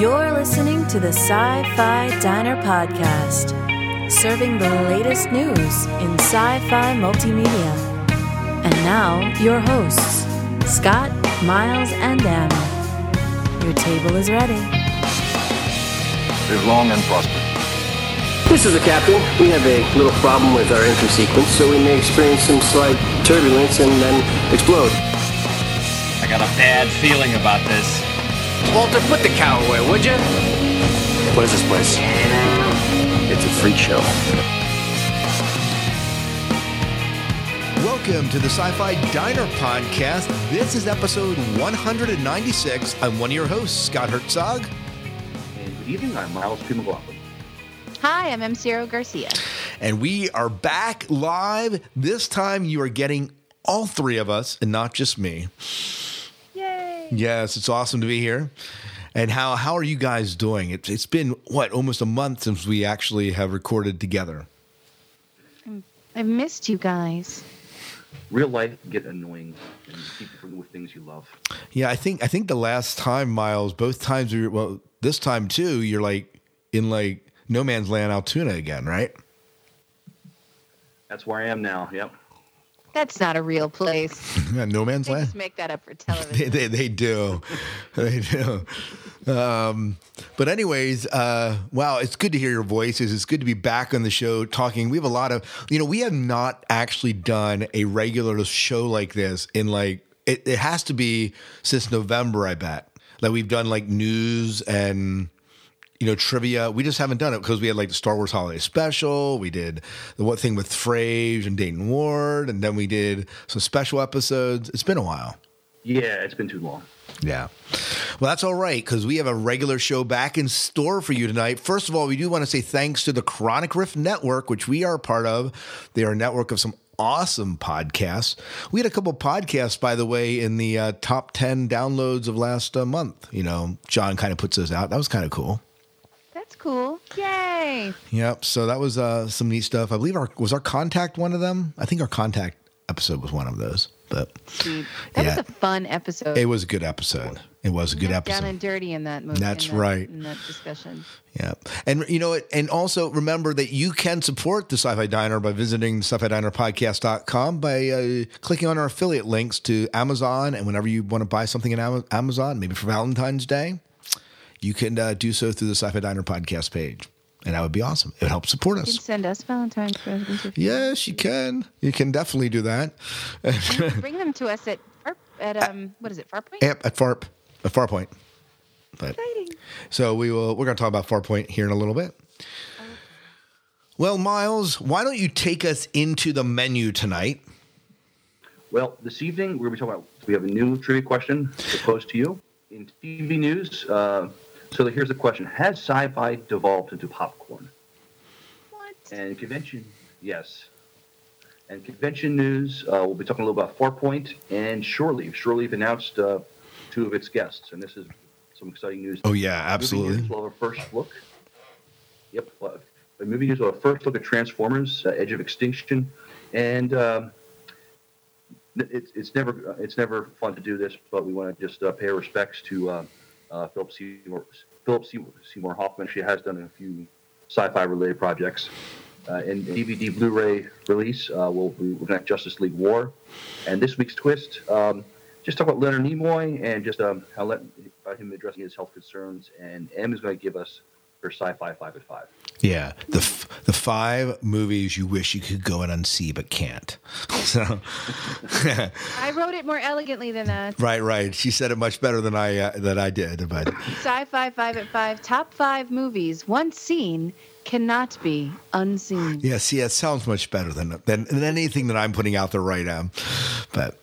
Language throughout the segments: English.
You're listening to the Sci Fi Diner Podcast, serving the latest news in sci fi multimedia. And now, your hosts, Scott, Miles, and Anna. Your table is ready. Live long and prosper. This is the captain. We have a little problem with our entry sequence, so we may experience some slight turbulence and then explode. I got a bad feeling about this. Walter, put the cow away, would you? What is this place? It's a freak show. Welcome to the Sci Fi Diner Podcast. This is episode 196. I'm one of your hosts, Scott Herzog. And good evening. I'm Miles P. McLaughlin. Hi, I'm M. Ciro Garcia. And we are back live. This time you are getting all three of us and not just me. Yay! Yes, it's awesome to be here. And how, how are you guys doing? It's, it's been, what, almost a month since we actually have recorded together. I've missed you guys. Real life can get annoying and you keep with things you love. Yeah, I think I think the last time, Miles, both times we were, well, this time too, you're like in like no man's land Altoona again, right? That's where I am now. Yep. That's not a real place. No man's They land. just make that up for They, television. they, they do. they do. Um, but anyways, uh, wow, it's good to hear your voices. It's good to be back on the show talking. We have a lot of, you know, we have not actually done a regular show like this in like, it, it has to be since November, I bet. Like we've done like news and, you know, trivia. We just haven't done it because we had like the Star Wars Holiday Special. We did the one thing with Frage and Dayton Ward, and then we did some special episodes. It's been a while. Yeah, it's been too long. Yeah. Well, that's all right because we have a regular show back in store for you tonight. First of all, we do want to say thanks to the Chronic Rift Network, which we are a part of. They are a network of some awesome podcasts. We had a couple podcasts, by the way, in the uh, top 10 downloads of last uh, month. You know, John kind of puts those out. That was kind of cool. Cool. Yay! Yep. So that was uh, some neat stuff. I believe our was our contact one of them. I think our contact episode was one of those. But. That Yeah. was a fun episode. it was a good episode. It was a good episode. Down and dirty in that movie. That's in that- right. In that discussion. Yeah. And you know what? And also remember that you can support the Sci Fi Diner by visiting sci-fi-dinerpodcast.com by uh, clicking on our affiliate links to Amazon. And whenever you want to buy something in Amazon, maybe for Valentine's Day, you can uh, do so through the Sci Fi Diner podcast page. And that would be awesome. It would help support You can us. send us Valentine's presents. Yes, you can. You can definitely do that. Bring them to us at Farp, at um what is it Farpoint? Yep, at Farp, at Farpoint. But Exciting. So we will. We're going to talk about Farpoint here in a little bit. Well, Miles, why don't you take us into the menu tonight? Well, this evening we're going to be talking about. We have a new trivia question to pose to you in TV news. Uh, so here's the question: Has sci-fi devolved into popcorn? What? And convention, yes. And convention news, uh, we'll be talking a little about Farpoint and Shore Leave. Shore Leave announced uh, two of its guests, and this is some exciting news. Oh yeah, Movie absolutely. news, we'll have a first look. Yep, uh, the movie news will have a first look at Transformers: uh, Edge of Extinction, and um, it's it's never it's never fun to do this, but we want to just uh, pay our respects to uh, Philip Seymour Philip Seymour, Seymour Hoffman. She has done a few sci-fi related projects. Uh, in DVD Blu-ray release, uh, we'll at Justice League War, and this week's twist. Um, just talk about Leonard Nimoy and just um, how let, about him addressing his health concerns. And Em is going to give us her sci-fi five at five. Yeah, the f- the five movies you wish you could go and unsee but can't. So, I wrote it more elegantly than that. right, right. She said it much better than I uh, that I did. But Sci-fi five at five. Top five movies once seen cannot be unseen. yeah, see, it sounds much better than than, than anything that I'm putting out there right now. But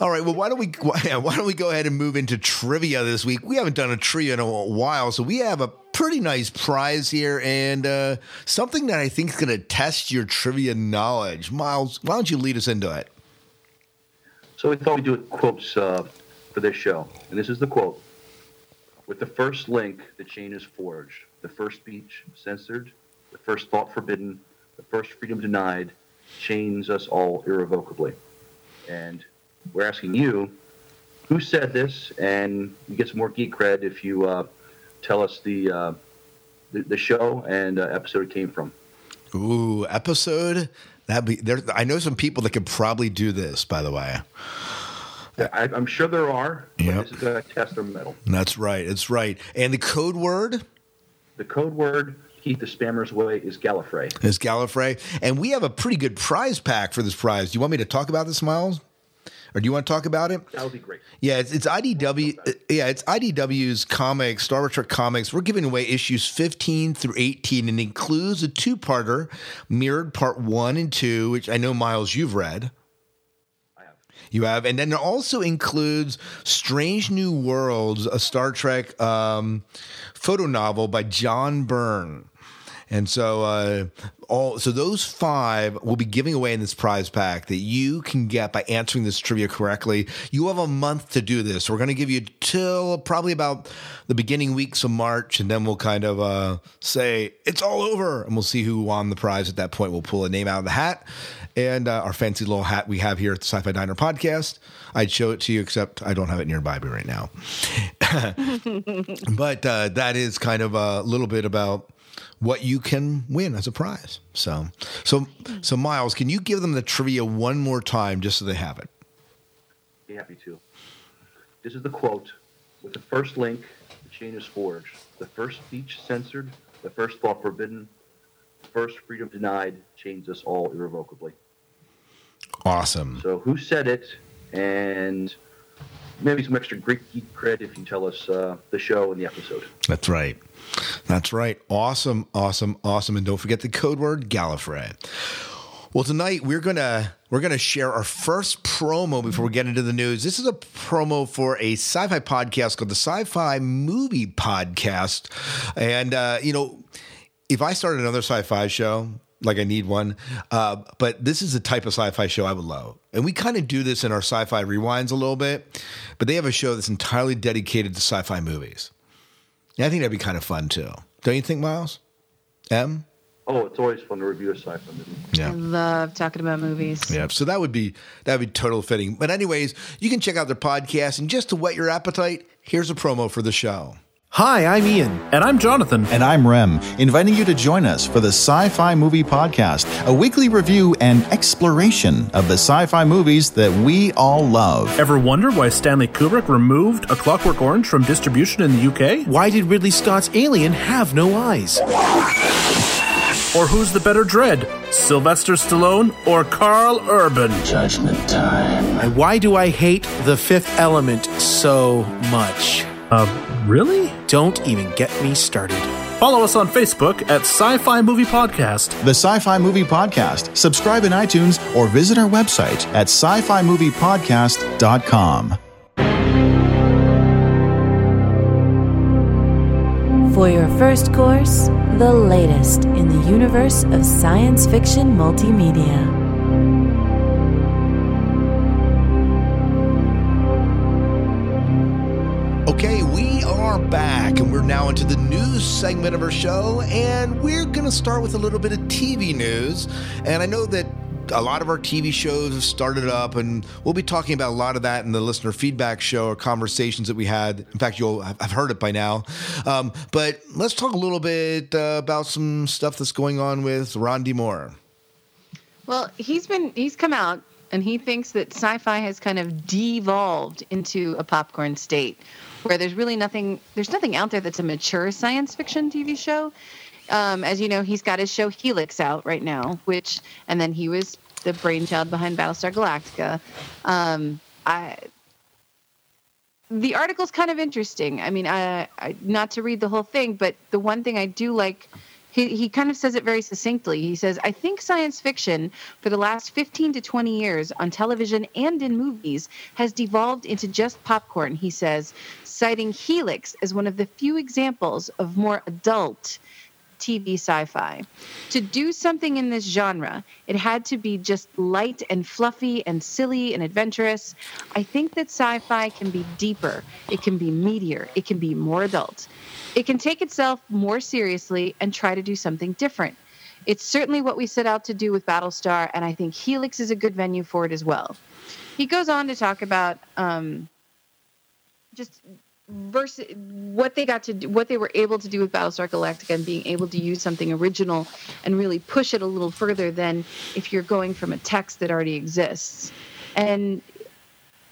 all right, well, why don't we why, why don't we go ahead and move into trivia this week? We haven't done a trivia in a while, so we have a pretty nice prize here and uh, something that I think is going to test your trivia knowledge. Miles, why don't you lead us into it? So we thought we'd do quotes uh, for this show, and this is the quote: "With the first link, the chain is forged. The first speech censored, the first thought forbidden, the first freedom denied, chains us all irrevocably." And we're asking you, who said this? And you get some more geek cred if you uh, tell us the uh, the, the show and uh, episode it came from. Ooh, episode. That be there. I know some people that could probably do this. By the way, I, I'm sure there are. but Yep. This is going to test their mettle. that's right. That's right. And the code word The code word keep the spammers away is Gallifrey. is Gallifrey, and we have a pretty good prize pack for this prize. Do you want me to talk about this, Miles? Or do you want to talk about it? That would be great. Yeah, it's, it's IDW. uh, Yeah, it's IDW's comics, Star Wars Trek comics. We're giving away issues 15 through 18, and it includes a two-parter, mirrored part one and two, which I know Miles you've read. I have. You have, and then it also includes Strange New Worlds, a Star Trek um, photo novel by John Byrne. And so, uh, all so those five will be giving away in this prize pack that you can get by answering this trivia correctly. You have a month to do this. We're going to give you till probably about the beginning weeks of March, and then we'll kind of uh, say it's all over, and we'll see who won the prize at that point. We'll pull a name out of the hat, and uh, our fancy little hat we have here at the Sci-Fi Diner podcast. I'd show it to you, except I don't have it nearby me right now. but uh, that is kind of a little bit about what you can win as a prize. So, so, so Miles, can you give them the trivia one more time just so they have it? Be happy to. This is the quote. With the first link, the chain is forged. The first speech censored. The first thought forbidden. The first freedom denied. Chains us all irrevocably. Awesome. So who said it? And maybe some extra Greek geek cred if you tell us uh, the show and the episode. That's right. That's right. Awesome, awesome, awesome. And don't forget the code word Gallifrey. Well, tonight we're gonna we're gonna share our first promo before we get into the news. This is a promo for a sci-fi podcast called the Sci-Fi Movie Podcast, and uh, you know, if I started another sci-fi show, like I need one, uh, but this is the type of sci-fi show I would love, and we kind of do this in our sci-fi rewinds a little bit, but they have a show that's entirely dedicated to sci-fi movies. Yeah, I think that'd be kind of fun too. Don't you think, Miles? M? Oh, it's always fun to review a sci-fi movie. Yeah. I love talking about movies. Yeah, so that would be that would be total fitting. But anyways, you can check out their podcast, and just to whet your appetite, here's a promo for the show. Hi, I'm Ian. And I'm Jonathan. And I'm Rem, inviting you to join us for the Sci Fi Movie Podcast, a weekly review and exploration of the sci fi movies that we all love. Ever wonder why Stanley Kubrick removed A Clockwork Orange from distribution in the UK? Why did Ridley Scott's Alien have no eyes? Or who's the better Dredd, Sylvester Stallone or Karl Urban? Judgment time. And why do I hate The Fifth Element so much? Uh, really? Don't even get me started. Follow us on Facebook at Sci Fi Movie Podcast. The Sci Fi Movie Podcast. Subscribe in iTunes or visit our website at sci fi moviepodcast.com. For your first course, the latest in the universe of science fiction multimedia. Back, and we're now into the news segment of our show, and we're going to start with a little bit of TV news. And I know that a lot of our TV shows have started up, and we'll be talking about a lot of that in the listener feedback show or conversations that we had. In fact, you'll have heard it by now. Um, but let's talk a little bit uh, about some stuff that's going on with Ron D. Moore. Well, he's been he's come out and he thinks that sci-fi has kind of devolved into a popcorn state where there's really nothing there's nothing out there that's a mature science fiction TV show. Um, as you know, he's got his show Helix out right now, which and then he was the brainchild behind Battlestar Galactica. Um, I the article's kind of interesting. I mean, I, I not to read the whole thing, but the one thing I do like he, he kind of says it very succinctly. He says, I think science fiction for the last 15 to 20 years on television and in movies has devolved into just popcorn, he says, citing Helix as one of the few examples of more adult TV sci fi. To do something in this genre, it had to be just light and fluffy and silly and adventurous. I think that sci fi can be deeper, it can be meatier, it can be more adult. It can take itself more seriously and try to do something different. It's certainly what we set out to do with Battlestar, and I think Helix is a good venue for it as well. He goes on to talk about um, just versus what they got to do, what they were able to do with Battlestar Galactica and being able to use something original and really push it a little further than if you're going from a text that already exists. And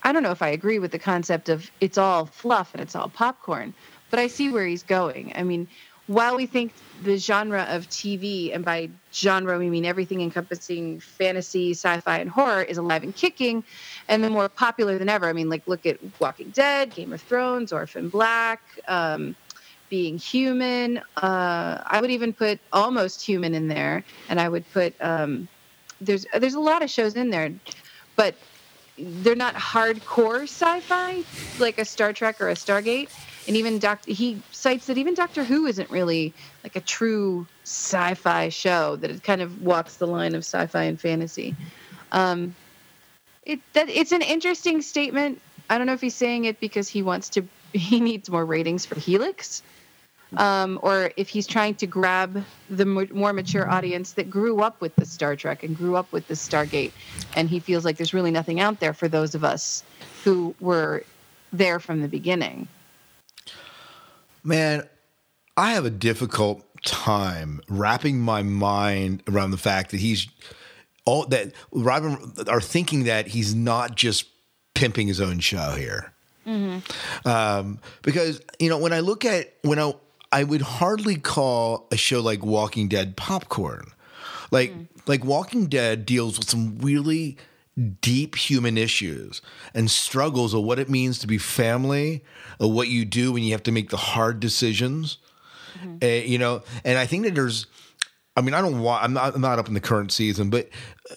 I don't know if I agree with the concept of it's all fluff and it's all popcorn, but I see where he's going. I mean, while we think the genre of TV, and by genre we mean everything encompassing fantasy, sci-fi, and horror, is alive and kicking, and more popular than ever. I mean, like look at Walking Dead, Game of Thrones, Orphan Black, um, Being Human. Uh, I would even put Almost Human in there, and I would put um, there's there's a lot of shows in there, but they're not hardcore sci-fi like a Star Trek or a Stargate and even Doctor he cites that even Doctor Who isn't really like a true sci-fi show that it kind of walks the line of sci-fi and fantasy. Um, it that it's an interesting statement. I don't know if he's saying it because he wants to he needs more ratings for Helix. Um, or if he's trying to grab the more mature audience that grew up with the Star Trek and grew up with the Stargate, and he feels like there's really nothing out there for those of us who were there from the beginning. Man, I have a difficult time wrapping my mind around the fact that he's all that Robin are thinking that he's not just pimping his own show here. Mm-hmm. Um, because you know when I look at when I I would hardly call a show like Walking Dead popcorn. Like mm. like Walking Dead deals with some really deep human issues and struggles of what it means to be family, of what you do when you have to make the hard decisions. Mm-hmm. Uh, you know, and I think that there's, I mean, I don't want, I'm not, I'm not up in the current season, but uh,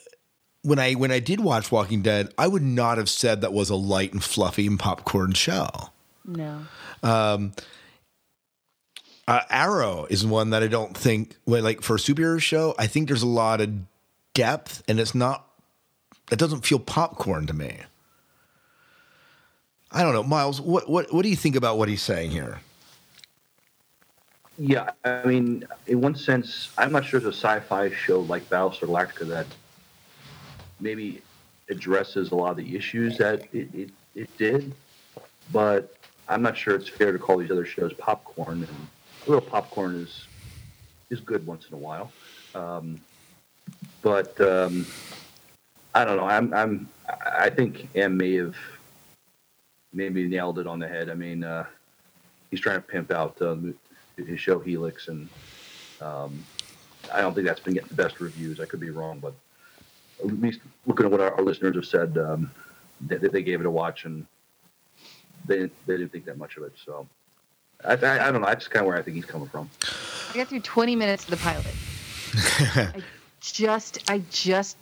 when I when I did watch Walking Dead, I would not have said that was a light and fluffy and popcorn show. No. Um, uh, Arrow is one that I don't think, well, like for a superhero show, I think there's a lot of depth, and it's not that doesn't feel popcorn to me. I don't know, Miles. What what what do you think about what he's saying here? Yeah, I mean, in one sense, I'm not sure there's a sci-fi show like Battlestar Galactica that maybe addresses a lot of the issues that it, it, it did, but I'm not sure it's fair to call these other shows popcorn. And a little popcorn is is good once in a while, um, but um, I don't know. I'm I'm I think M may have maybe nailed it on the head. I mean, uh, he's trying to pimp out uh, his show Helix, and um, I don't think that's been getting the best reviews. I could be wrong, but at least looking at what our, our listeners have said, um, that, they gave it a watch and they they didn't think that much of it. So I, I, I don't know. That's kind of where I think he's coming from. I got through 20 minutes of the pilot. I just I just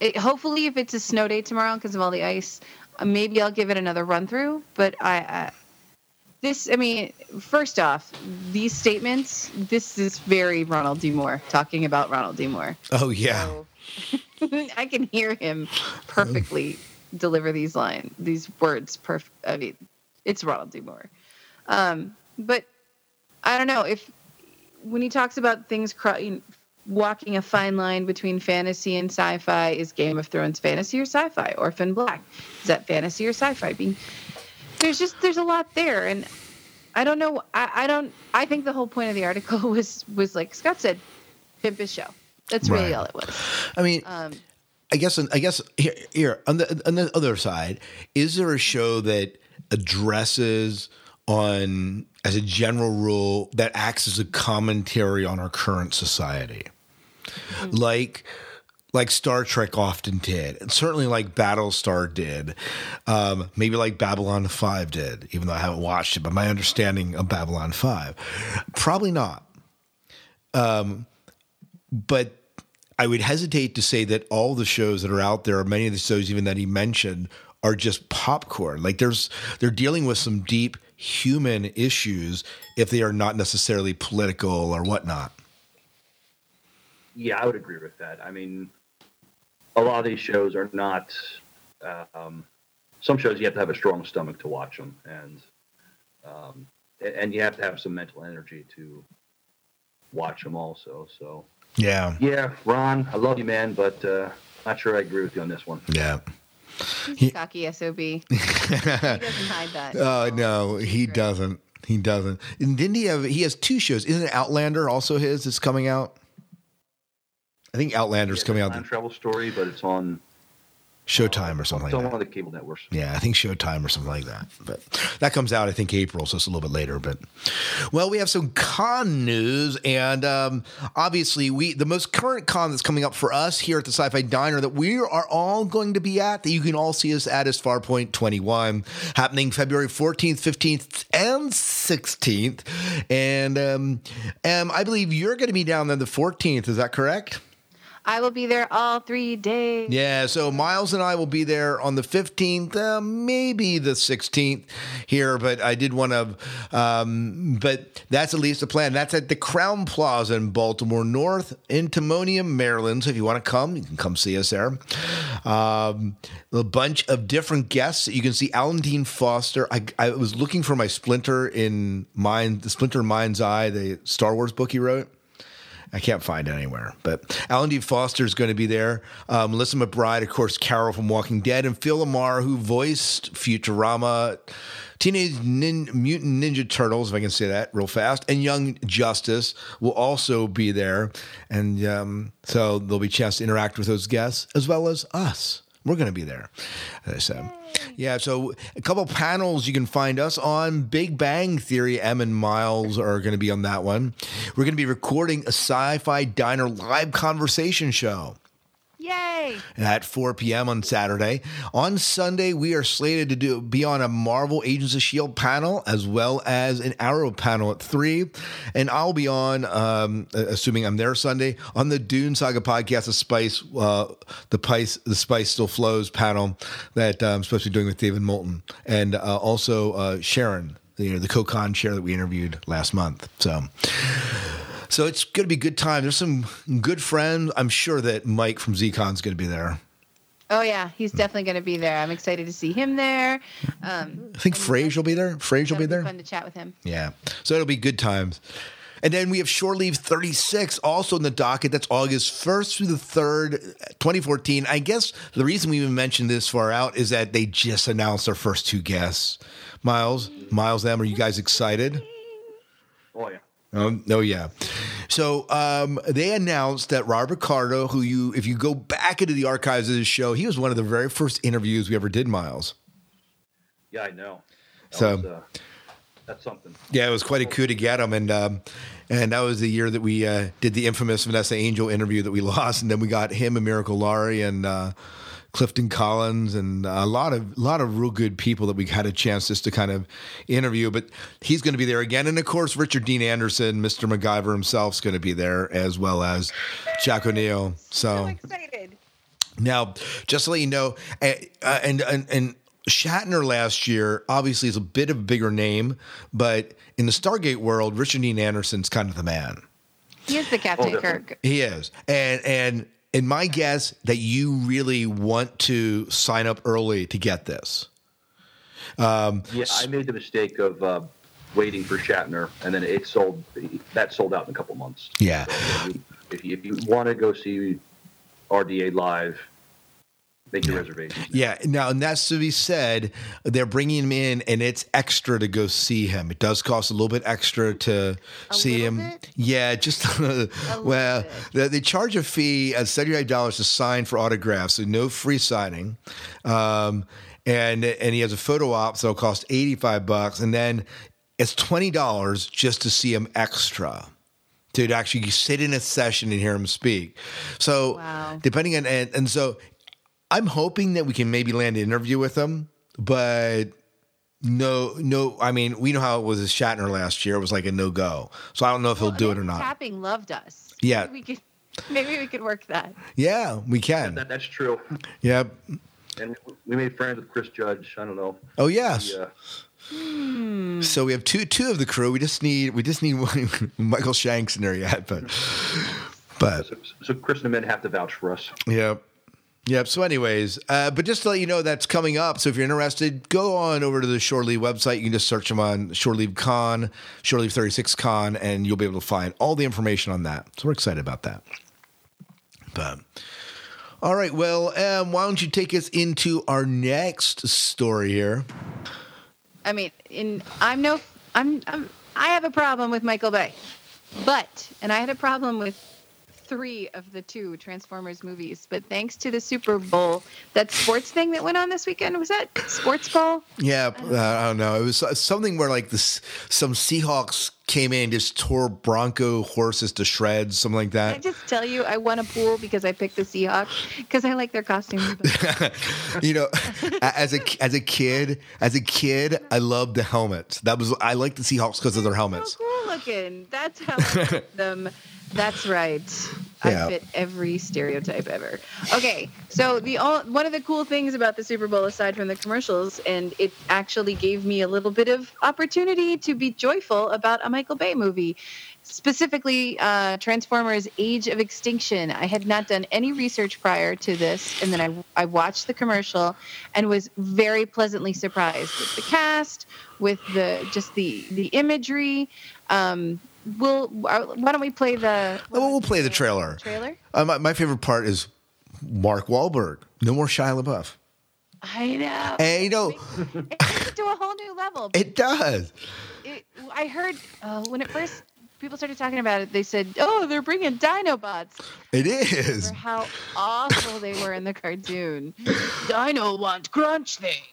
it, hopefully, if it's a snow day tomorrow because of all the ice, uh, maybe I'll give it another run through. But I, I, this, I mean, first off, these statements. This is very Ronald D. Moore talking about Ronald D. Moore. Oh yeah. So, I can hear him perfectly deliver these lines, these words. Perfect. I mean, it's Ronald D. Moore. Um, but I don't know if when he talks about things walking a fine line between fantasy and sci-fi. Is Game of Thrones fantasy or sci-fi? Orphan Black is that fantasy or sci-fi? Being there's just there's a lot there, and I don't know. I, I don't. I think the whole point of the article was was like Scott said, pimp his show. That's really right. all it was. I mean. Um, I guess. I guess here, here on the on the other side, is there a show that addresses on as a general rule that acts as a commentary on our current society? Mm-hmm. like like Star Trek often did, and certainly like Battlestar did, um, maybe like Babylon 5 did, even though I haven't watched it, but my understanding of Babylon 5, probably not. Um, but I would hesitate to say that all the shows that are out there, or many of the shows even that he mentioned, are just popcorn. Like there's, they're dealing with some deep human issues if they are not necessarily political or whatnot. Yeah, I would agree with that. I mean, a lot of these shows are not. Um, some shows you have to have a strong stomach to watch them, and um, and you have to have some mental energy to watch them also. So yeah, yeah, Ron, I love you, man, but uh, not sure I agree with you on this one. Yeah. He's a cocky SOB. he doesn't hide that. Oh no, he doesn't. He doesn't. And didn't he have? He has two shows. Isn't Outlander also his? That's coming out. I think Outlander's Yeah, coming out. time travel story, but it's on Showtime or something it's like on that. one of the cable networks. Yeah, I think Showtime or something like that. But that comes out, I think, April, so it's a little bit later. But well, we have some con news, and um, obviously, we the most current con that's coming up for us here at the Sci-Fi Diner that we are all going to be at that you can all see us at is Farpoint 21, happening February 14th, 15th, and 16th, and um, um, I believe you're going to be down there the 14th. Is that correct? I will be there all three days. Yeah, so Miles and I will be there on the 15th, uh, maybe the 16th here, but I did want to, um, but that's at least the plan. That's at the Crowne Plaza in Baltimore North in Timonium, Maryland. So if you want to come, you can come see us there. Um, a bunch of different guests. You can see Alan Dean Foster. I, I was looking for my Splinter in Mind, the Splinter in Mind's Eye, the Star Wars book he wrote. I can't find it anywhere. But Alan D. Foster is going to be there. Um, Melissa McBride, of course, Carol from Walking Dead, and Phil LaMarr, who voiced Futurama, Teenage Nin- Mutant Ninja Turtles, if I can say that real fast, and Young Justice will also be there. And um, so there'll be a chance to interact with those guests as well as us. We're going to be there, said. Yeah, so a couple panels you can find us on. Big Bang Theory, Em and Miles are going to be on that one. We're going to be recording a sci fi diner live conversation show Yay! at 4 p.m. on Saturday. On Sunday, we are slated to do be on a Marvel Agents of Shield panel as well as an Arrow panel at three, and I'll be on, um, assuming I'm there Sunday, on the Dune Saga podcast, the Spice, uh, the Spice, the Spice Still Flows panel that uh, I'm supposed to be doing with David Moulton, and uh, also uh, Sharon, you know, the co-con chair that we interviewed last month. So. So it's going to be a good time. There's some good friends. I'm sure that Mike from ZCon's going to be there. Oh yeah, he's definitely going to be there. I'm excited to see him there. Um, I think Frage will be there. Frage will that'll be there. Fun to chat with him. Yeah. So it'll be good times. And then we have Shore Leave 36 also in the docket. That's August 1st through the 3rd, 2014. I guess the reason we even mentioned this far out is that they just announced their first two guests. Miles, Miles, them, are you guys excited? Oh yeah. Um, oh yeah. So um, they announced that Robert Cardo, who you, if you go back into the archives of this show, he was one of the very first interviews we ever did. Miles. Yeah, I know. That So- was, uh, that's something. Yeah, it was quite a coup to get him, and um, and that was the year that we uh, did the infamous Vanessa Angel interview that we lost, and then we got him and Miracle Laurie and uh, Clifton Collins and a lot of lot of real good people that we had a chance just to kind of interview. But he's going to be there again, and of course Richard Dean Anderson, Mr. MacGyver himself, is going to be there as well as Jack O'Neill. So Excited. now, just to let you know, uh, uh, and and and Shatner last year obviously is a bit of a bigger name, but in the Stargate world, Richard Dean Anderson's kind of the man. He is the Captain Oh. Kirk. He is, and and and my guess that you really want to sign up early to get this. Yeah, I made the mistake of uh, waiting for Shatner, and then it sold. That sold out in a couple months. Yeah, If you, if you want to go see RDA live, make your reservations. yeah. Now, and that's to be said. They're bringing him in, and it's extra to go see him. It does cost a little bit extra to A see him. bit? Yeah, just well, they, they charge a fee of seventy five dollars to sign for autographs, so no free signing. Um, and and he has a photo op, so it'll cost eighty five bucks, and then it's twenty dollars just to see him extra. To actually sit in a session and hear him speak. So Wow. depending on and, and so I'm hoping that we can maybe land an interview with him, but no, no. I mean, we know how it was with Shatner last year. It was like a no go. So I don't know if he'll do it or not. Tapping loved us. Yeah. Maybe we could, maybe we could work that. Yeah, we can. That, that's true. Yep. And we made friends with Chris Judge. I don't know. Oh yes. He, uh, So we have two two of the crew. We just need we just need one, Michael Shanks in there yet, but but so, so Chris and the men have to vouch for us. Yep. Yep. So, anyways, uh, but just to let you know, that's coming up. So, if you're interested, go on over to the Shore Leave website. You can just search them on Shore Leave Con, Shore Leave 36 Con, and you'll be able to find all the information on that. So, we're excited about that. But, All right. Well, um, why don't you take us into our next story here? I mean, in I'm no, I'm, I'm I have a problem with Michael Bay, but and I had a problem with three of the two Transformers movies. But thanks to the Super Bowl, that sports thing that went on this weekend was that Sports ball? Yeah, uh, I don't know. It was something where like this, some Seahawks came in and just tore Bronco horses to shreds, something like that. I just tell you, I won a pool because I picked the Seahawks because I like their costumes. you know, as a as a kid, as a kid, I loved the helmets. That was I liked the Seahawks because of their helmets. so cool looking. That's how I them. That's right. Yeah. I fit every stereotype ever. Okay, so the o- one of the cool things about the Super Bowl, aside from the commercials, and it actually gave me a little bit of opportunity to be joyful about a Michael Bay movie, specifically uh, Transformers: Age of Extinction. I had not done any research prior to this, and then I I watched the commercial and was very pleasantly surprised with the cast, with the just the the imagery. Um, we'll uh, why don't we play the Well, we'll play the trailer. trailer? Uh, my, my favorite part is Mark Wahlberg. No more Shia LaBeouf. I know. And you know, it takes it to a whole new level. it does. It, I heard uh, when it first people started talking about it, they said, "Oh, they're bringing Dinobots." It is. For how awful they were in the cartoon. Dino want crunch things.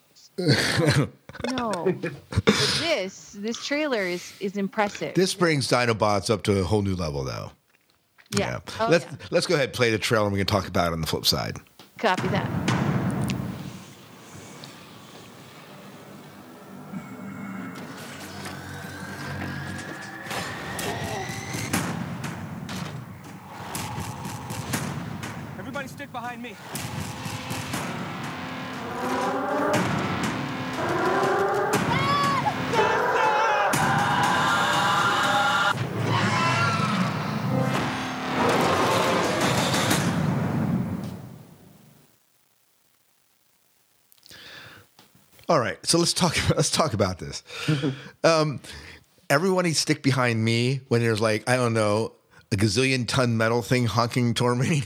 No, but this this trailer is is impressive. This brings Dinobots up to a whole new level, though. yeah. Oh, let's yeah. let's go ahead and play the trailer, and we can talk about it on the flip side. Copy that. So let's talk. Let's talk about this. um, everybody stick behind me when there's like I don't know a gazillion ton metal thing honking toward me.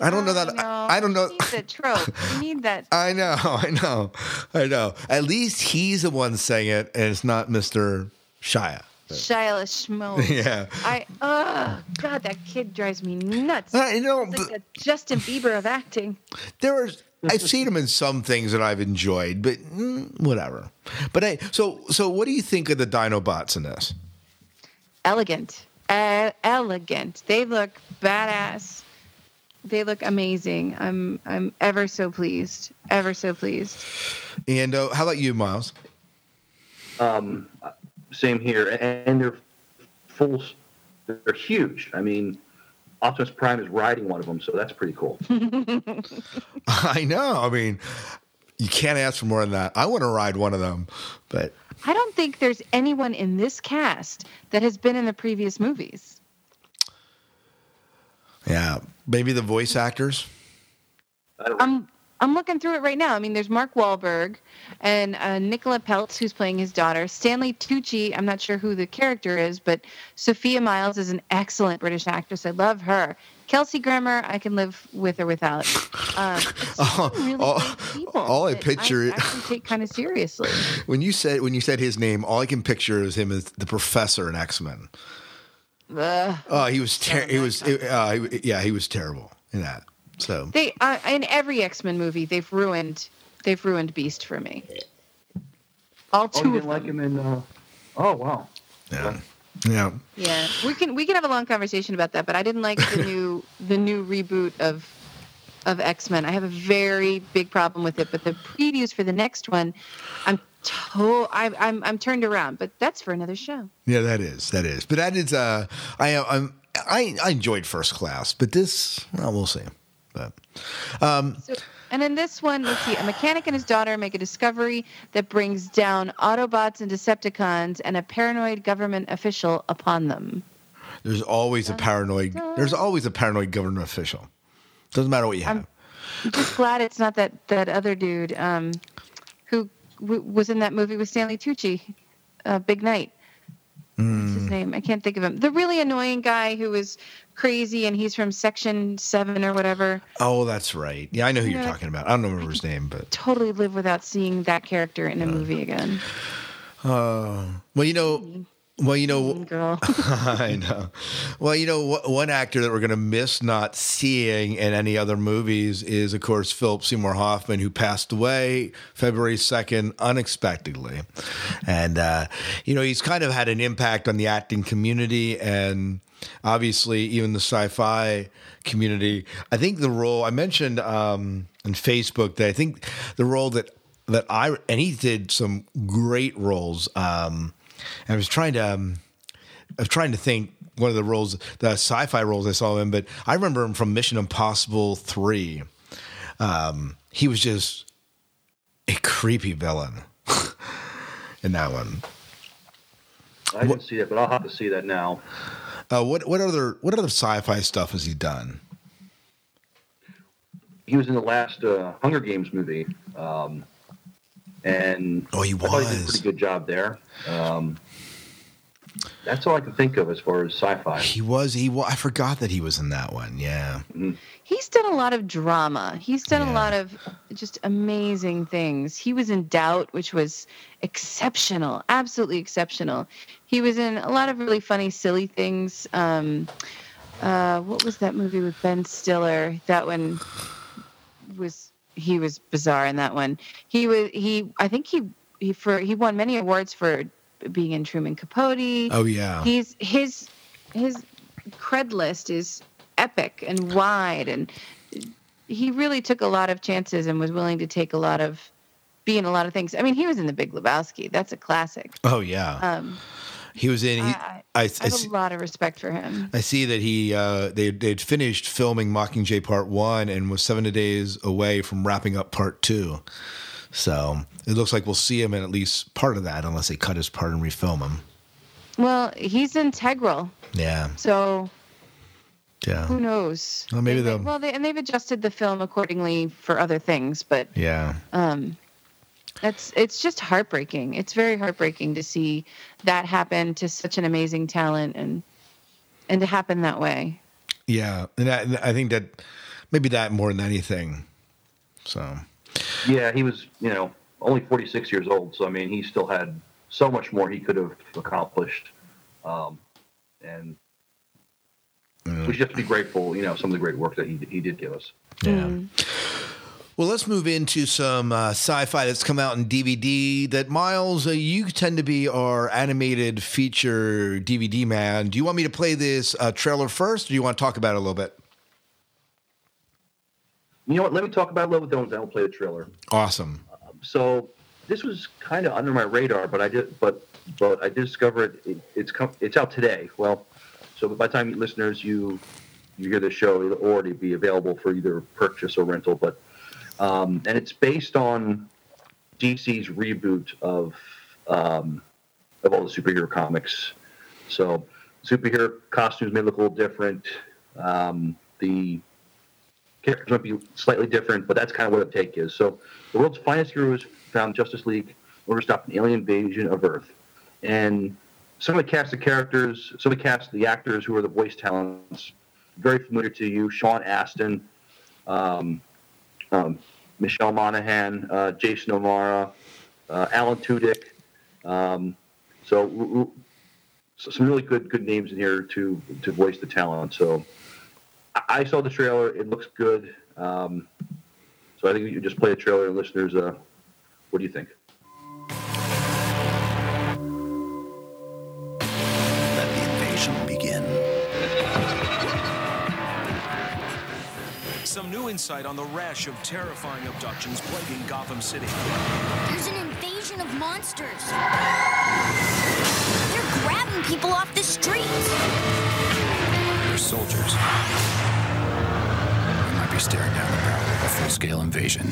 I don't know that. I, I don't know. You need trope. You need that. I know, I know, I know. At least he's the one saying it, and it's not Mister Shia. Shia Schmo. Yeah. I oh god, that kid drives me nuts. I know, He's like a Justin Bieber of acting. There are. I've seen him in some things that I've enjoyed, but mm, whatever. But I so so. What do you think of the Dinobots in this? Elegant, uh, elegant. They look badass. They look amazing. I'm I'm ever so pleased. Ever so pleased. And uh, how about you, Miles? Um, same here, and, and they're full. They're huge. I mean, Optimus Prime is riding one of them, so that's pretty cool. I know. I mean, you can't ask for more than that. I want to ride one of them, but I don't think there's anyone in this cast that has been in the previous movies. yeah, maybe the voice actors. I'm I'm looking through it right now. I mean, there's Mark Wahlberg and uh, Nicola Peltz, who's playing his daughter. Stanley Tucci, I'm not sure who the character is, but Sophia Myles is an excellent British actress. I love her. Kelsey Grammer, I can live with or without. Um, Oh, really all- great people all I picture- I actually take kind of seriously. When you said when you said his name, all I can picture is him as the professor in X Men. Ugh. Oh, he was ter- he was uh, yeah he was terrible in that. So They uh, in every X Men movie, they've ruined they've ruined Beast for me. All Oh, two you of didn't like them. him in? Uh, oh, wow. yeah yeah. Yeah, we can we can have a long conversation about that, but I didn't like the new the new reboot of of X Men. I have a very big problem with it, but the previews for the next one, I'm to I'm I'm I'm turned around. But that's for another show. Yeah, that is that is. But that is uh I I'm I I enjoyed First Class, but this well, we'll see. But um So, and in this one, let's see, a mechanic and his daughter make a discovery that brings down Autobots and Decepticons and a paranoid government official upon them. there's always a paranoid there's always a paranoid government official. Doesn't matter what you have. I'm just glad it's not that that other dude um, who w- was in that movie with Stanley Tucci, uh, Big Night. What's his name? I can't think of him. The really annoying guy who was crazy and he's from Section 7 or whatever. Oh, that's right. Yeah, I know who You you're know, talking about. I don't remember his name, but Totally live without seeing that character in a movie again. uh, well, you know, well, you know, girl. I know. Well, you know, one actor that we're going to miss not seeing in any other movies is, of course, Philip Seymour Hoffman, who passed away February 2nd unexpectedly. And, uh, you know, he's kind of had an impact on the acting community and obviously even the sci fi community. I think the role I mentioned um, on Facebook that I think the role that that I and he did some great roles. Um, and I was trying to, um, I was trying to think one of the roles, the sci-fi roles I saw him but I remember him from Mission Impossible Three. Um, he was just a creepy villain in that one. I didn't see that, but I'll have to see that now. Uh, what what other what other sci-fi stuff has he done? He was in the last uh, Hunger Games movie, um, and oh, he I thought he did a was. pretty good job there. Um, that's all I can think of as far as sci-fi. He was he. wa- I forgot that he was in that one. Yeah. He's done a lot of drama. He's done a lot of just amazing things. He was in Doubt, which was exceptional, absolutely exceptional. He was in a lot of really funny, silly things. Um, uh, what was that movie with Ben Stiller? That one was he was bizarre in that one. He was he. I think he he for he won many awards for being in Truman Capote. Oh, yeah. He's his his cred list is epic and wide and he really took a lot of chances and was willing to take a lot of be in a lot of things. I mean, he was in The Big Lebowski. That's a classic. Oh yeah. Um, he was in. He, I, I, I I have see- a lot of respect for him. I see that he uh, they they'd finished filming Mockingjay Part One and was seven days away from wrapping up Part Two. So it looks like we'll see him in at least part of that, unless they cut his part and refilm him. Well, he's integral. Yeah, So yeah, who knows? Well, maybe They- they'll- well, they, and they've adjusted the film accordingly for other things, but yeah. um, that's it's just heartbreaking. It's very heartbreaking to see that happen to such an amazing talent and and to happen that way. Yeah, and I, I think that maybe that more than anything. So Yeah, he was, you know, only 46 years old. So, I mean, he still had so much more he could have accomplished. Um, and we should just be grateful, you know, some of the great work that he, he did give us. Yeah. Well, let's move into some uh, sci-fi that's come out in DVD. That Miles, uh, you tend to be our animated feature DVD man. Do you want me to play this uh, trailer first, or do you want to talk about it a little bit? You know what? Let me talk about it a little bit. Don't, don't play the trailer. Awesome. So this was kind of under my radar, but I did, but but I did discover it. it it's come, it's out today. Well, so by the time listeners you you hear the show, it'll already be available for either purchase or rental. But um, and it's based on DC's reboot of um, of all the superhero comics. So superhero costumes may look a little different. Um, the characters might be slightly different, but that's kind of what the take is. So the world's finest heroes found Justice League in order to stop an alien invasion of Earth. And some of the cast of characters, some of the cast of the actors who are the voice talents, very familiar to you. Sean Astin, um, um, Michelle Monaghan, uh, Jason O'Mara, uh, Alan Tudyk. Um, so some really good good names in here to to voice the talent. So I- I saw the trailer. It looks good. Um, so I think you just play a trailer and listeners, uh, what do you think? Insight on the rash of terrifying abductions plaguing Gotham City. There's an invasion of monsters. They're grabbing people off the streets. They're soldiers. We might be staring down the barrel of a full-scale invasion.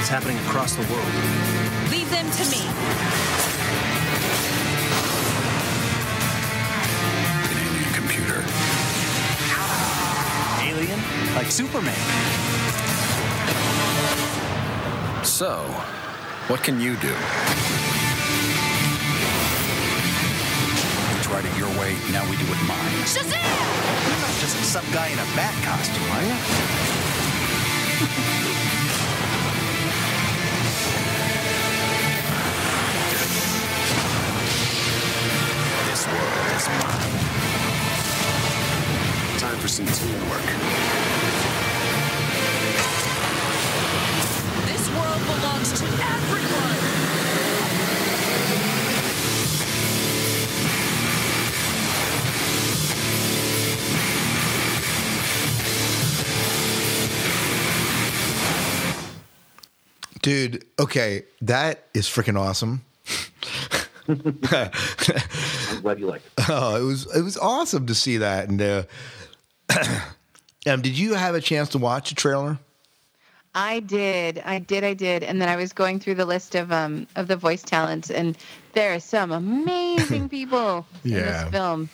It's happening across the world. Leave them to me. Superman. So, what can you do? We tried it your way, now we do it mine. Shazam! You're not just some guy in a bat costume, are you? this world is mine. Time for some teamwork. Belongs to everyone. Dude, okay, that is freaking awesome. I'm glad you like it. Oh, it was it was awesome to see that. And uh, um, did you have a chance to watch the trailer? I did, I did, I did, and then I was going through the list of um of the voice talents, and there are some amazing people in this film,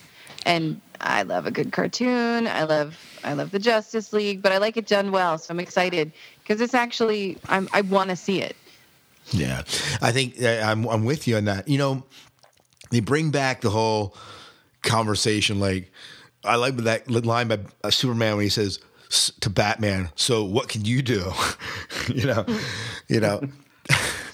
and I love a good cartoon. I love I love the Justice League, but I like it done well, so I'm excited because it's actually I'm I want to see it. Yeah, I think uh, I'm I'm with you on that. You know, they bring back the whole conversation. Like, I like that line by uh, Superman when he says to Batman, "So what can you do?" you know, you know.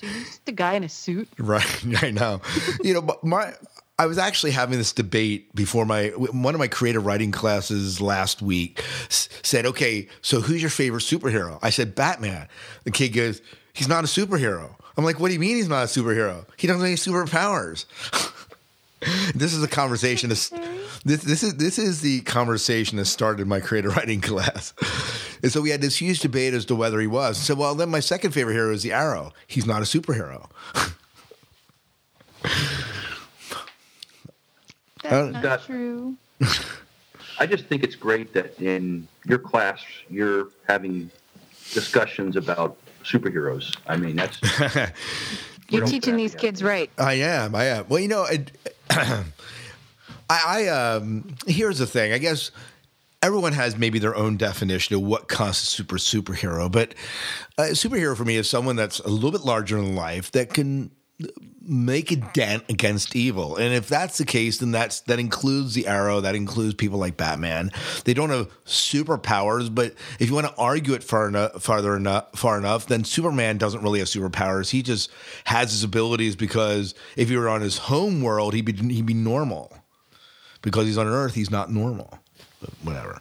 Just a guy in a suit. Right, I know. you know, but my I was actually having this debate before my one of my creative writing classes last week s- said, "Okay, so who's your favorite superhero?" I said Batman. The kid goes, "He's not a superhero." I'm like, "What do you mean he's not a superhero? He doesn't have any superpowers." this is a conversation. This, this this is this is the conversation that started my creative writing class. And so we had this huge debate as to whether he was. So well, then my second favorite hero is the Arrow. He's not a superhero. That's Uh, not that- true. I just think it's great that in your class you're having discussions about superheroes. I mean, that's You're teaching these kids right. I am. I am. Well, you know, it, I, I um, here's the thing. I guess everyone has maybe their own definition of what constitutes super superhero, but a superhero for me is someone that's a little bit larger in life that can make a dent against evil. And if that's the case, then that's that includes the Arrow, that includes people like Batman. They don't have superpowers, but if you want to argue it far enough, farther enough, far enough, then Superman doesn't really have superpowers. He just has his abilities because if he were on his home world, he'd be he'd be normal. Because he's on Earth, he's not normal. But whatever.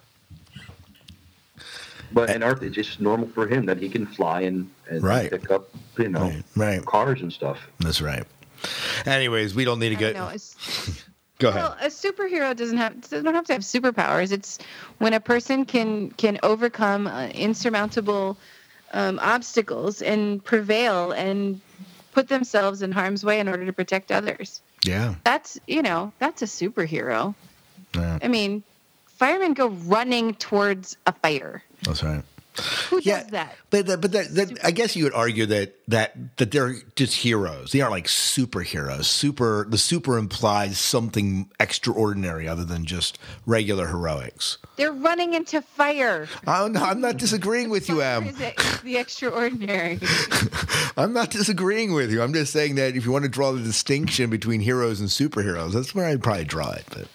but in Earth it's just normal for him that he can fly and, and Right. pick up you know Right, right. cars and stuff. That's right. Anyways, we don't need to get. No, Go ahead. Well, a superhero doesn't have doesn't have to have superpowers. It's when a person can can overcome uh, insurmountable um, obstacles and prevail and put themselves in harm's way in order to protect others. Yeah. That's you know that's a superhero. Yeah. I mean, firemen go running towards a fire. That's right. Who does that? But that, but that, that, I guess you would argue that that that they're just heroes. They aren't like superheroes. Super the super implies something extraordinary other than just regular heroics. They're running into fire. I'm not, I'm not disagreeing with you, Em. Is it the extraordinary? I'm not disagreeing with you. I'm just saying that if you want to draw the distinction between heroes and superheroes, that's where I'd probably draw it. But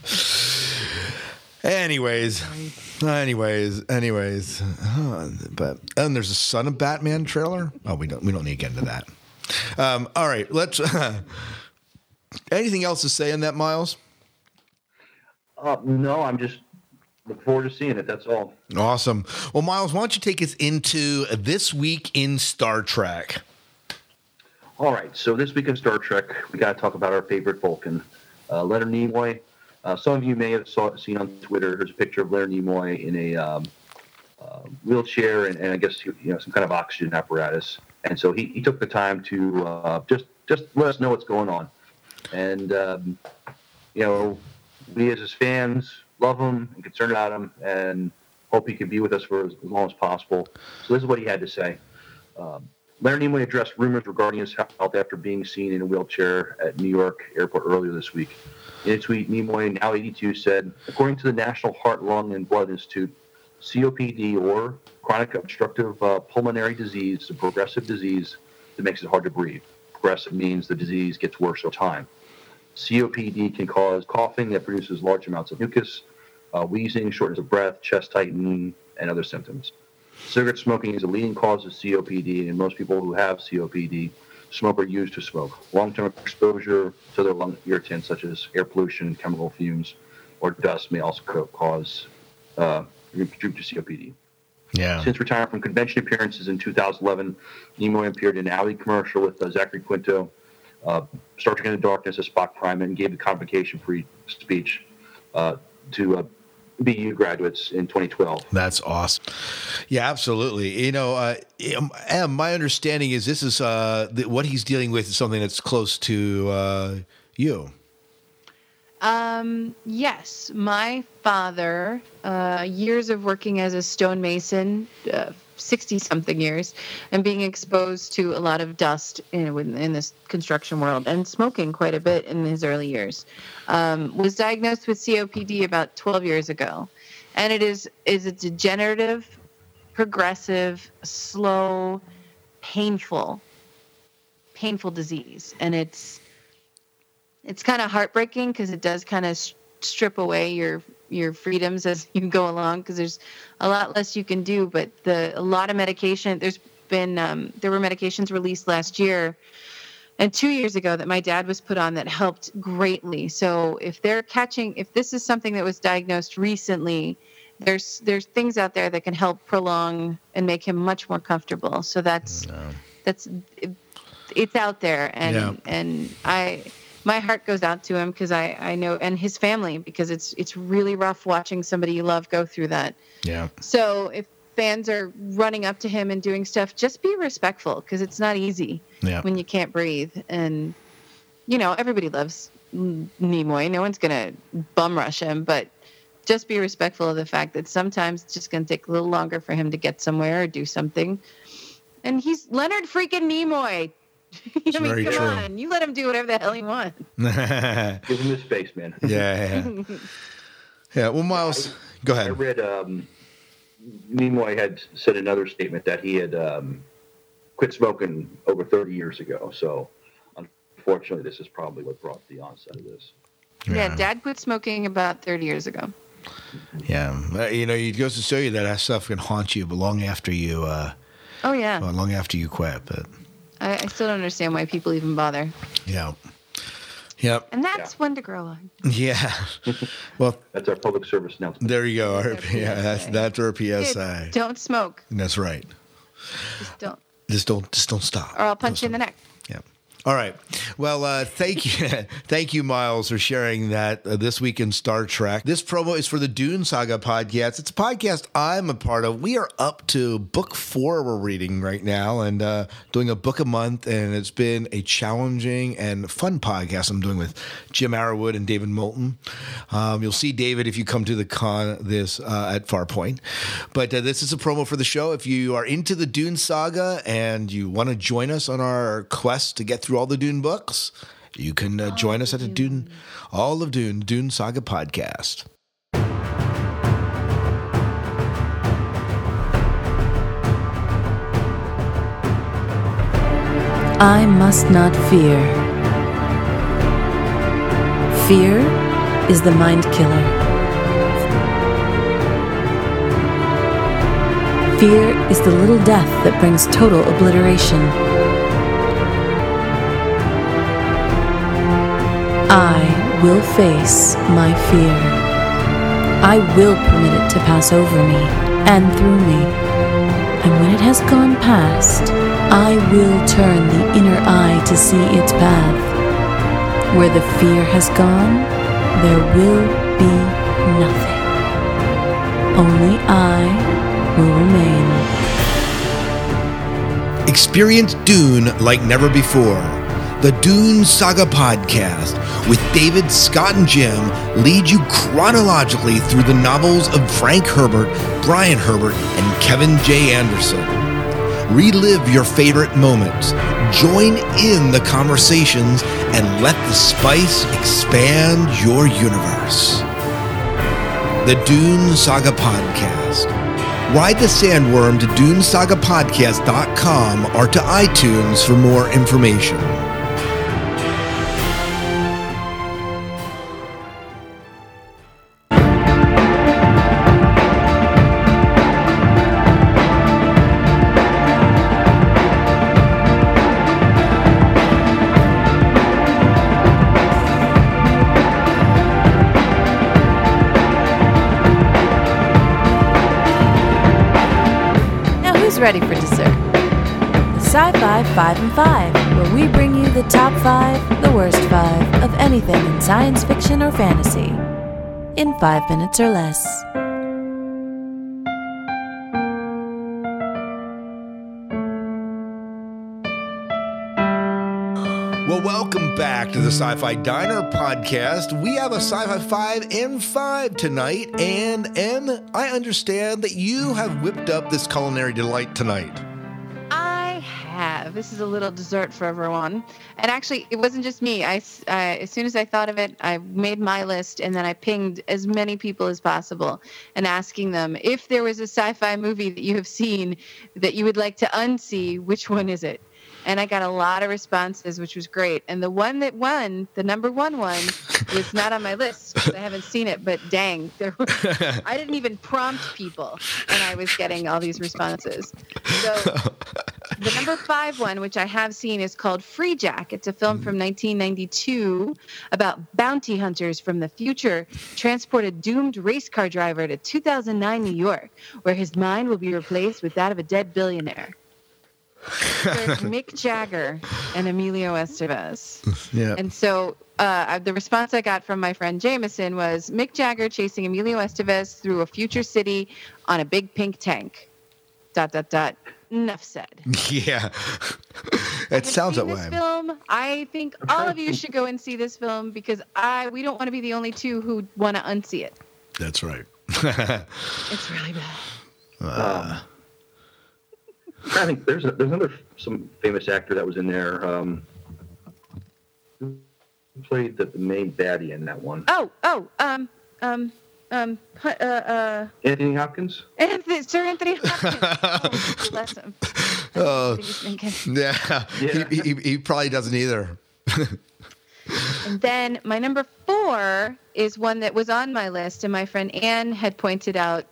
anyways, anyways, anyways. uh, but and there's a Son of Batman trailer. Oh, we don't we don't need to get into that. Um, all right, let's. anything else to say on that, Miles? Uh, no, I'm just look forward to seeing it. That's all. Awesome. Well, Miles, why don't you take us into this week in Star Trek? All right. So this week in Star Trek, we got to talk about our favorite Vulcan, uh, Leonard Nimoy. Uh, some of you may have saw, seen on Twitter. There's a picture of Leonard Nimoy in a um, uh, wheelchair and, and I guess you know some kind of oxygen apparatus. And so he, he took the time to uh, just just let us know what's going on. And um, you know, we as his fans love him and concerned about him, and hope he can be with us for as, long as possible. So this is what he had to say. Um, Leonard Nimoy addressed rumors regarding his health after being seen in a wheelchair at New York airport earlier this week. In a tweet, Nimoy, now 82, said, according to the National Heart, Lung, and Blood Institute, COPD or chronic obstructive uh, pulmonary disease is a progressive disease that makes it hard to breathe. Progressive means the disease gets worse over time. COPD can cause coughing that produces large amounts of mucus, uh, wheezing, shortness of breath, chest tightening, and other symptoms. Cigarette smoking is a leading cause of COPD, and most people who have COPD smoke or used to smoke. Long-term exposure to their lung irritants such as air pollution, chemical fumes, or dust may also co- cause uh, contribute to COPD. Yeah. Since retiring from convention appearances in 2011, Nimoy appeared in an Audi commercial with uh, Zachary Quinto, uh, Star Trek Into Darkness as Spock Prime, and gave a convocation-free speech uh, to uh, BU graduates in 2012. That's awesome. Yeah, absolutely. You know, uh, Em, my understanding is this is uh, th- what he's dealing with is something that's close to uh, you. Um, yes, my father, uh, years of working as a stonemason, sixty something years, and being exposed to a lot of dust in in this construction world and smoking quite a bit in his early years, um, was diagnosed with COPD about twelve years ago, and it is is a degenerative, progressive, slow, painful, painful disease, and it's it's kind of heartbreaking because it does kind of strip away your your freedoms as you go along because there's a lot less you can do but the a lot of medication there's been um, there were medications released last year and two years ago that my dad was put on that helped greatly so if they're catching if this is something that was diagnosed recently there's there's things out there that can help prolong and make him much more comfortable so that's no. that's it, it's out there and Yeah. and i my heart goes out to him because I, I know and his family because it's it's really rough watching somebody you love go through that. Yeah. So if fans are running up to him and doing stuff, just be respectful because it's not easy Yeah. when you can't breathe. And you know everybody loves Nimoy. No one's gonna bum rush him, but just be respectful of the fact that sometimes it's just gonna take a little longer for him to get somewhere or do something. And he's Leonard freaking Nimoy. I mean, very come true. on. You let him do whatever the hell he wants. Give him his space, man. yeah. Yeah. yeah Well, Miles, go ahead. I read um, Nimoy had said another statement that he had um, quit smoking over 30 years ago. So, unfortunately, this is probably what brought the onset of this. Yeah. Dad quit smoking about 30 years ago. Yeah. You know, it goes to show you that that stuff can haunt you but long after you, uh, Oh, yeah. well, long after you quit. But I, I still don't understand why people even bother. yeah. Yep. And that's one to grow on. Yeah. Well, that's our public service announcement. There you go. Our, yeah, that's that's our Kids, PSI. don't smoke. That's right. Just don't. Just don't just don't stop. Or I'll punch you in the neck. All right. Well, uh, thank you, thank you, Miles, for sharing that uh, this week in Star Trek. This promo is for the Dune Saga podcast. It's a podcast I'm a part of. We are up to book four. We're reading right now and uh, doing a book a month, and it's been a challenging and fun podcast. I'm doing with Jim Arrowwood and David Moulton. Um, you'll see David if you come to the con this uh, at Farpoint. But uh, this is a promo for the show. If you are into the Dune Saga and you want to join us on our quest to get through all the Dune books, you can uh, join us at the Dune, all of Dune, Dune Saga podcast. I must not fear. Fear is the mind killer. Fear is the little death that brings total obliteration. I will face my fear. I will permit it to pass over me and through me. And when it has gone past, I will turn the inner eye to see its path. Where the fear has gone, there will be nothing. Only I will remain. Experience Dune like never before. The Dune Saga podcast with David, Scott, and Jim lead you chronologically through the novels of Frank Herbert, Brian Herbert, and Kevin J. Anderson. Relive your favorite moments, join in the conversations, and let the spice expand your universe. The Dune Saga Podcast. Ride the sandworm to dunesagapodcast.com or to iTunes for more information. Ready for dessert? The Sci Fi 5 and 5, where we bring you the top 5, the worst 5 of anything in science fiction or fantasy in 5 minutes or less. Welcome back to the Sci Fi Diner podcast. We have a Sci Fi 5 and 5 tonight. And Em, I understand that you have whipped up this culinary delight tonight. I have. This is a little dessert for everyone. And actually, it wasn't just me. I, I, as soon as I thought of it, I made my list and then I pinged as many people as possible and asking them if there was a sci fi movie that you have seen that you would like to unsee, which one is it? And I got a lot of responses, which was great. And the one that won, the number one one, was not on my list I haven't seen it. But dang, there was, I didn't even prompt people, and I was getting all these responses. So the number five one, which I have seen, is called Freejack. It's a film from 1992 about bounty hunters from the future transport a doomed race car driver to 2009 New York, where his mind will be replaced with that of a dead billionaire. There's Mick Jagger and Emilio Estevez. Yeah. And so uh, the response I got from my friend Jameson was Mick Jagger chasing Emilio Estevez through a future city on a big pink tank. Dot dot dot. Enough said. Yeah. it sounds that way. film, I think all of you should go and see this film because I we don't want to be the only two who want to unsee it. That's right. It's really bad. Uh, I think there's a, there's another some famous actor that was in there. Um, who played the, the main baddie in that one? Oh, oh, um, um, um, uh, uh, Anthony Hopkins. Anthony, Sir Anthony Hopkins. oh, bless him. oh, He's thinking. yeah. He, he, he probably doesn't either. And then my number four is one that was on my list, and my friend Anne had pointed out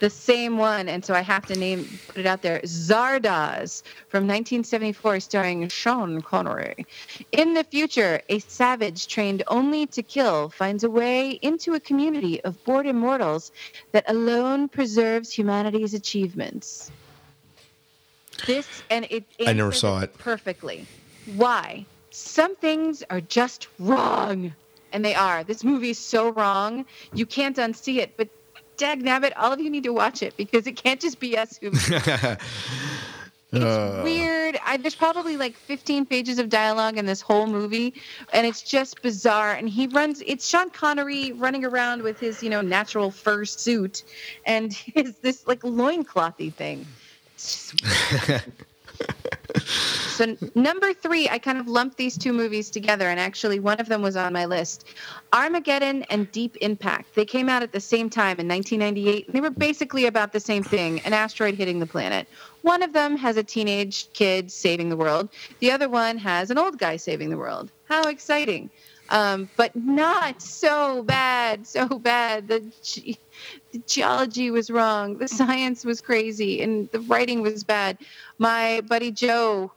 the same one, and so I have to name put it out there. Zardoz from 1974, starring Sean Connery. In the future, a savage trained only to kill finds a way into a community of bored immortals that alone preserves humanity's achievements. This and it. I never saw it. perfectly. Why? Some things are just wrong. And they are. This movie is so wrong. You can't unsee it. But dag nabbit, all of you need to watch it because it can't just be us who Uh, weird. I, there's probably like 15 pages of dialogue in this whole movie, and it's just bizarre. And he runs. It's Sean Connery running around with his, you know, natural fur suit, and his this like loinclothy thing. So number three, I kind of lumped these two movies together, and actually one of them was on my list. Armageddon and Deep Impact. They came out at the same time in 1998. and They were basically about the same thing: an asteroid hitting the planet. One of them has a teenage kid saving the world. The other one has an old guy saving the world. How exciting! Um, but not so bad, so bad. The, ge- the geology was wrong, the science was crazy, and the writing was bad. My buddy Joe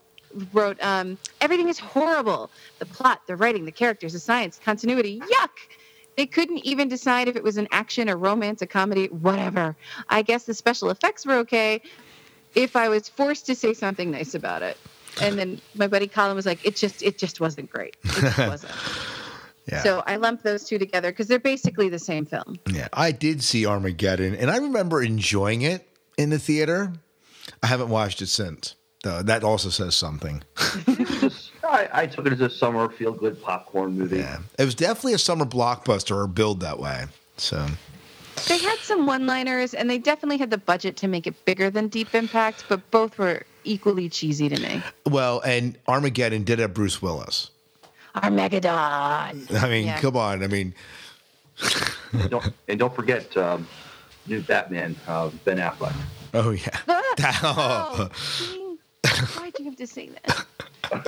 wrote, um, "Everything is horrible. The plot, the writing, the characters, the science, continuity. Yuck." They couldn't even decide if it was an action, a romance, a comedy, whatever. I guess the special effects were okay if I was forced to say something nice about it. And then my buddy Colin was like, "It just, it just wasn't great. It just wasn't." Yeah. So I lump those two together because they're basically the same film. Yeah, I did see Armageddon, and I remember enjoying it in the theater. I haven't watched it since, though. That also says something. I, I took it as a summer feel good popcorn movie. Yeah, it was definitely a summer blockbuster or build that way. So They had some one-liners, and they definitely had the budget to make it bigger than Deep Impact, but both were equally cheesy to me. well, and Armageddon did have Bruce Willis. Armageddon. I mean, Yeah. come on. I mean, and, don't, and don't forget um, new Batman, uh, Ben Affleck. oh yeah. Oh. Why'd you have to say that? I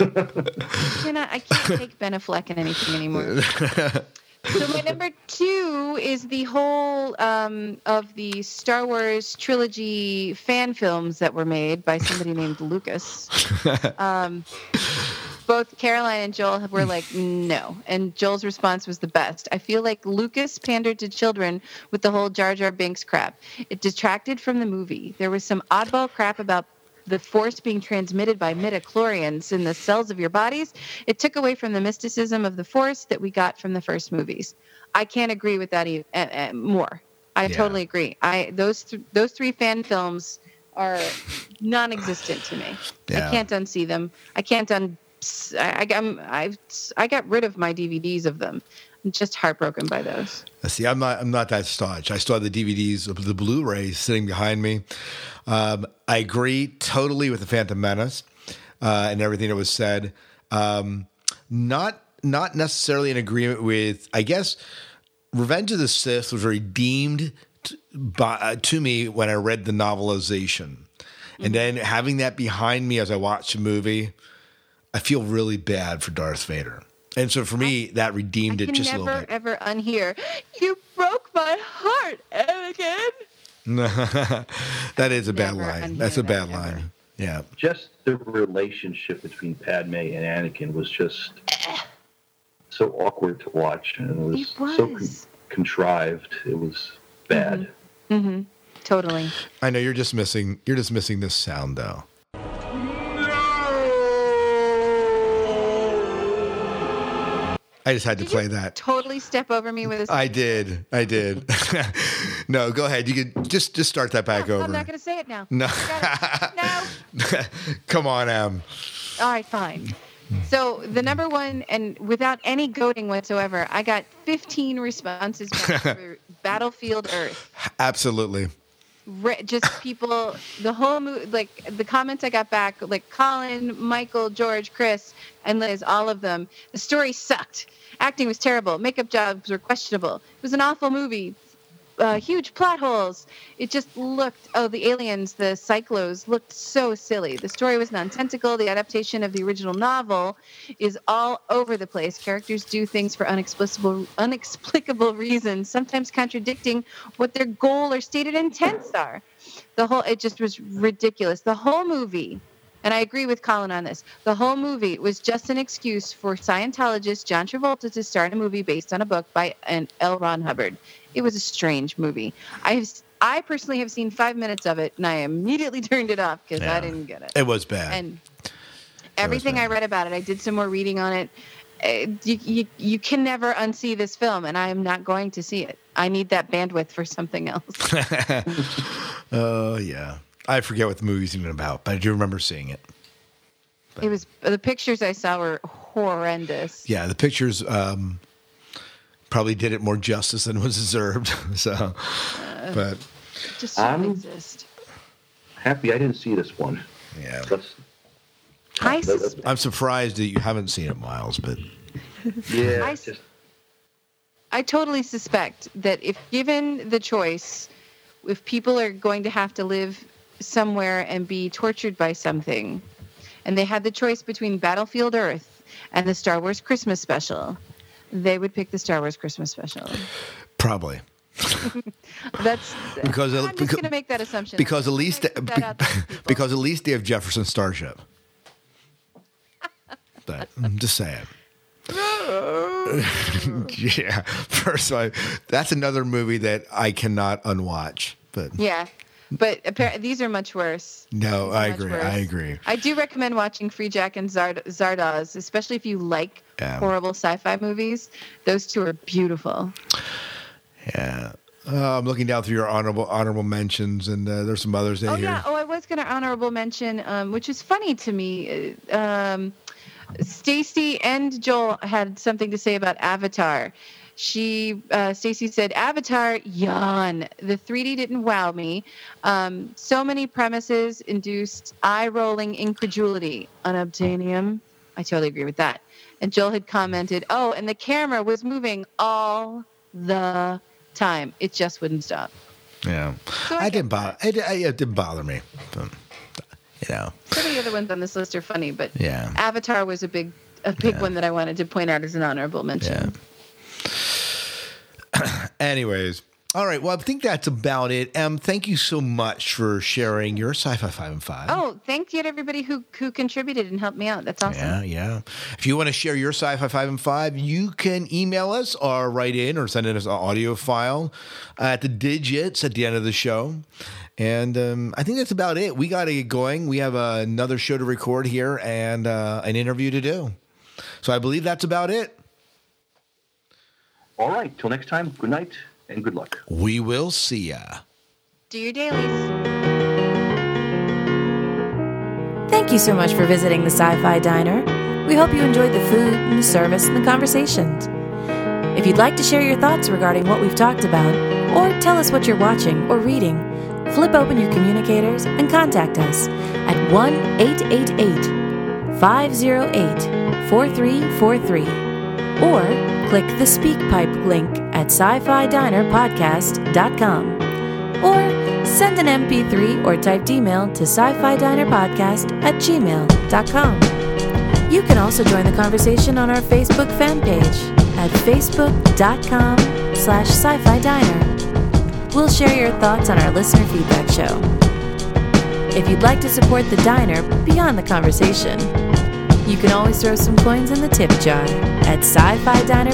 cannot. I can't take Ben Affleck in anything anymore. So my number two is the whole um, of the Star Wars trilogy fan films that were made by somebody named Lucas. Um, both Caroline and Joel were like, no. And Joel's response was the best. I feel like Lucas pandered to children with the whole Jar Jar Binks crap. It detracted from the movie. There was some oddball crap about the force being transmitted by midichlorians in the cells of your bodies, it took away from the mysticism of the force that we got from the first movies. I can't agree with that even, uh, uh, more. I Yeah. totally agree. I those th- those three fan films are non-existent to me. Yeah. I can't unsee them. I can't un. I, I'm, I've, I got rid of my DVDs of them. I'm just heartbroken by those. See, I'm not. I'm not that staunch. I still have the DVDs of the Blu-rays sitting behind me. Um, I agree totally with the Phantom Menace uh, and everything that was said. Um, not not necessarily in agreement with. I guess Revenge of the Sith was redeemed t- by, uh, to me when I read the novelization, and then having that behind me as I watch the movie, I feel really bad for Darth Vader. And so for me, that redeemed I it can just a never little bit. ever unhear. You broke my heart, Anakin. that is a bad line. That's a bad never. line. Yeah. Just the relationship between Padme and Anakin was just so awkward to watch, and it was, It was. so con- contrived. It was bad. Mm-hmm. Totally. I know you're just missing you're just missing this sound though. I just had to play that. Totally step over me with a. I did. I did. no, go ahead. You could just just start that back over. I'm not going to say it now. No. No. Come on, Em. All right, fine. So the number one, and without any goading whatsoever, I got 15 responses back for Battlefield Earth. Absolutely. Just people, the whole movie, like the comments I got back, like Colin, Michael, George, Chris, and Liz, all of them. The story sucked. Acting was terrible. Makeup jobs were questionable. It was an awful movie. Uh, huge plot holes. It just looked, oh, the aliens, the Psychlos looked so silly. The story was nonsensical. The adaptation of the original novel is all over the place. Characters do things for unexplicable, unexplicable reasons, sometimes contradicting what their goal or stated intents are. The whole, it just was ridiculous. The whole movie and I agree with Colin on this. The whole movie was just an excuse for Scientologist John Travolta to start a movie based on a book by an L. Ron Hubbard. It was a strange movie. I I personally have seen five minutes of it, and I immediately turned it off because Yeah. I didn't get it. It was bad. And everything I read about it, I did some more reading on it. Uh, You, you, you can never unsee this film, and I am not going to see it. I need that bandwidth for something else. Oh yeah. I forget what the movie's even about, but I do remember seeing it. It was the pictures I saw were horrendous. Yeah, the pictures um, probably did it more justice than was deserved. so, but It just shouldn't Um, exist. Happy I didn't see this one. Yeah. That's, I that- that's- I'm surprised that you haven't seen it, Miles. But yeah, I- just I totally suspect that if given the choice, if people are going to have to live somewhere and be tortured by something, and they had the choice between Battlefield Earth and the Star Wars Christmas special, they would pick the Star Wars Christmas special. probably That's Because I'm just going to make that assumption. because at least that because at least they have Jefferson Starship. But I'm just saying. Oh. yeah. First of all, that's another movie that I cannot unwatch. But Yeah, but appar- these are much worse. no, I agree. worse. I agree. I do recommend watching Freejack and Zard- Zardoz, especially if you like Yeah. horrible sci-fi movies. Those two are beautiful. Yeah. Uh, I'm looking down through your honorable honorable mentions, and uh, there's some others in Oh here. yeah. Oh, I was going to honorable mention, um, which is funny to me. uh, Um, Stacy and Joel had something to say about Avatar. She, uh, Stacy said, Avatar, yawn. The 3D didn't wow me. Um, so many premises induced eye-rolling incredulity. Unobtainium. I totally agree with that. And Joel had commented, oh, and the camera was moving all the time. It just wouldn't stop. Yeah, So I I didn't bother. It, I- it didn't bother me. But, you know, Some of the other ones on this list are funny, but Yeah. Avatar was a big a big one that I wanted to point out as an honorable mention. Anyways, All right. Well, I think that's about it. Em, thank you so much for sharing your sci-fi five and five. Oh, thank you to everybody who who contributed and helped me out. That's awesome. Yeah, yeah. If you want to share your sci-fi five and five, you can email us or write in or send in us an audio file at the digits at the end of the show. And um, I think that's about it. We got to get going. We have uh, another show to record here and uh, an interview to do. So I believe that's about it. All right. Till next time. Good night and good luck. We will see ya. Do your dailies. Thank you so much for visiting the Sci Fi Diner. We hope you enjoyed the food and the service and the conversations. If you'd like to share your thoughts regarding what we've talked about, or tell us what you're watching or reading, flip open your communicators and contact us at 1 888 508 4343 or click the SpeakPipe link at sci fi diner podcast.com or send an MP3 or typed email to sci fi diner podcast at gmail.com. You can also join the conversation on our Facebook fan page at facebook.com slash sci-fi diner. We'll share your thoughts on our listener feedback show. If you'd like to support the diner beyond the conversation, you can always throw some coins in the tip jar at sci-fi diner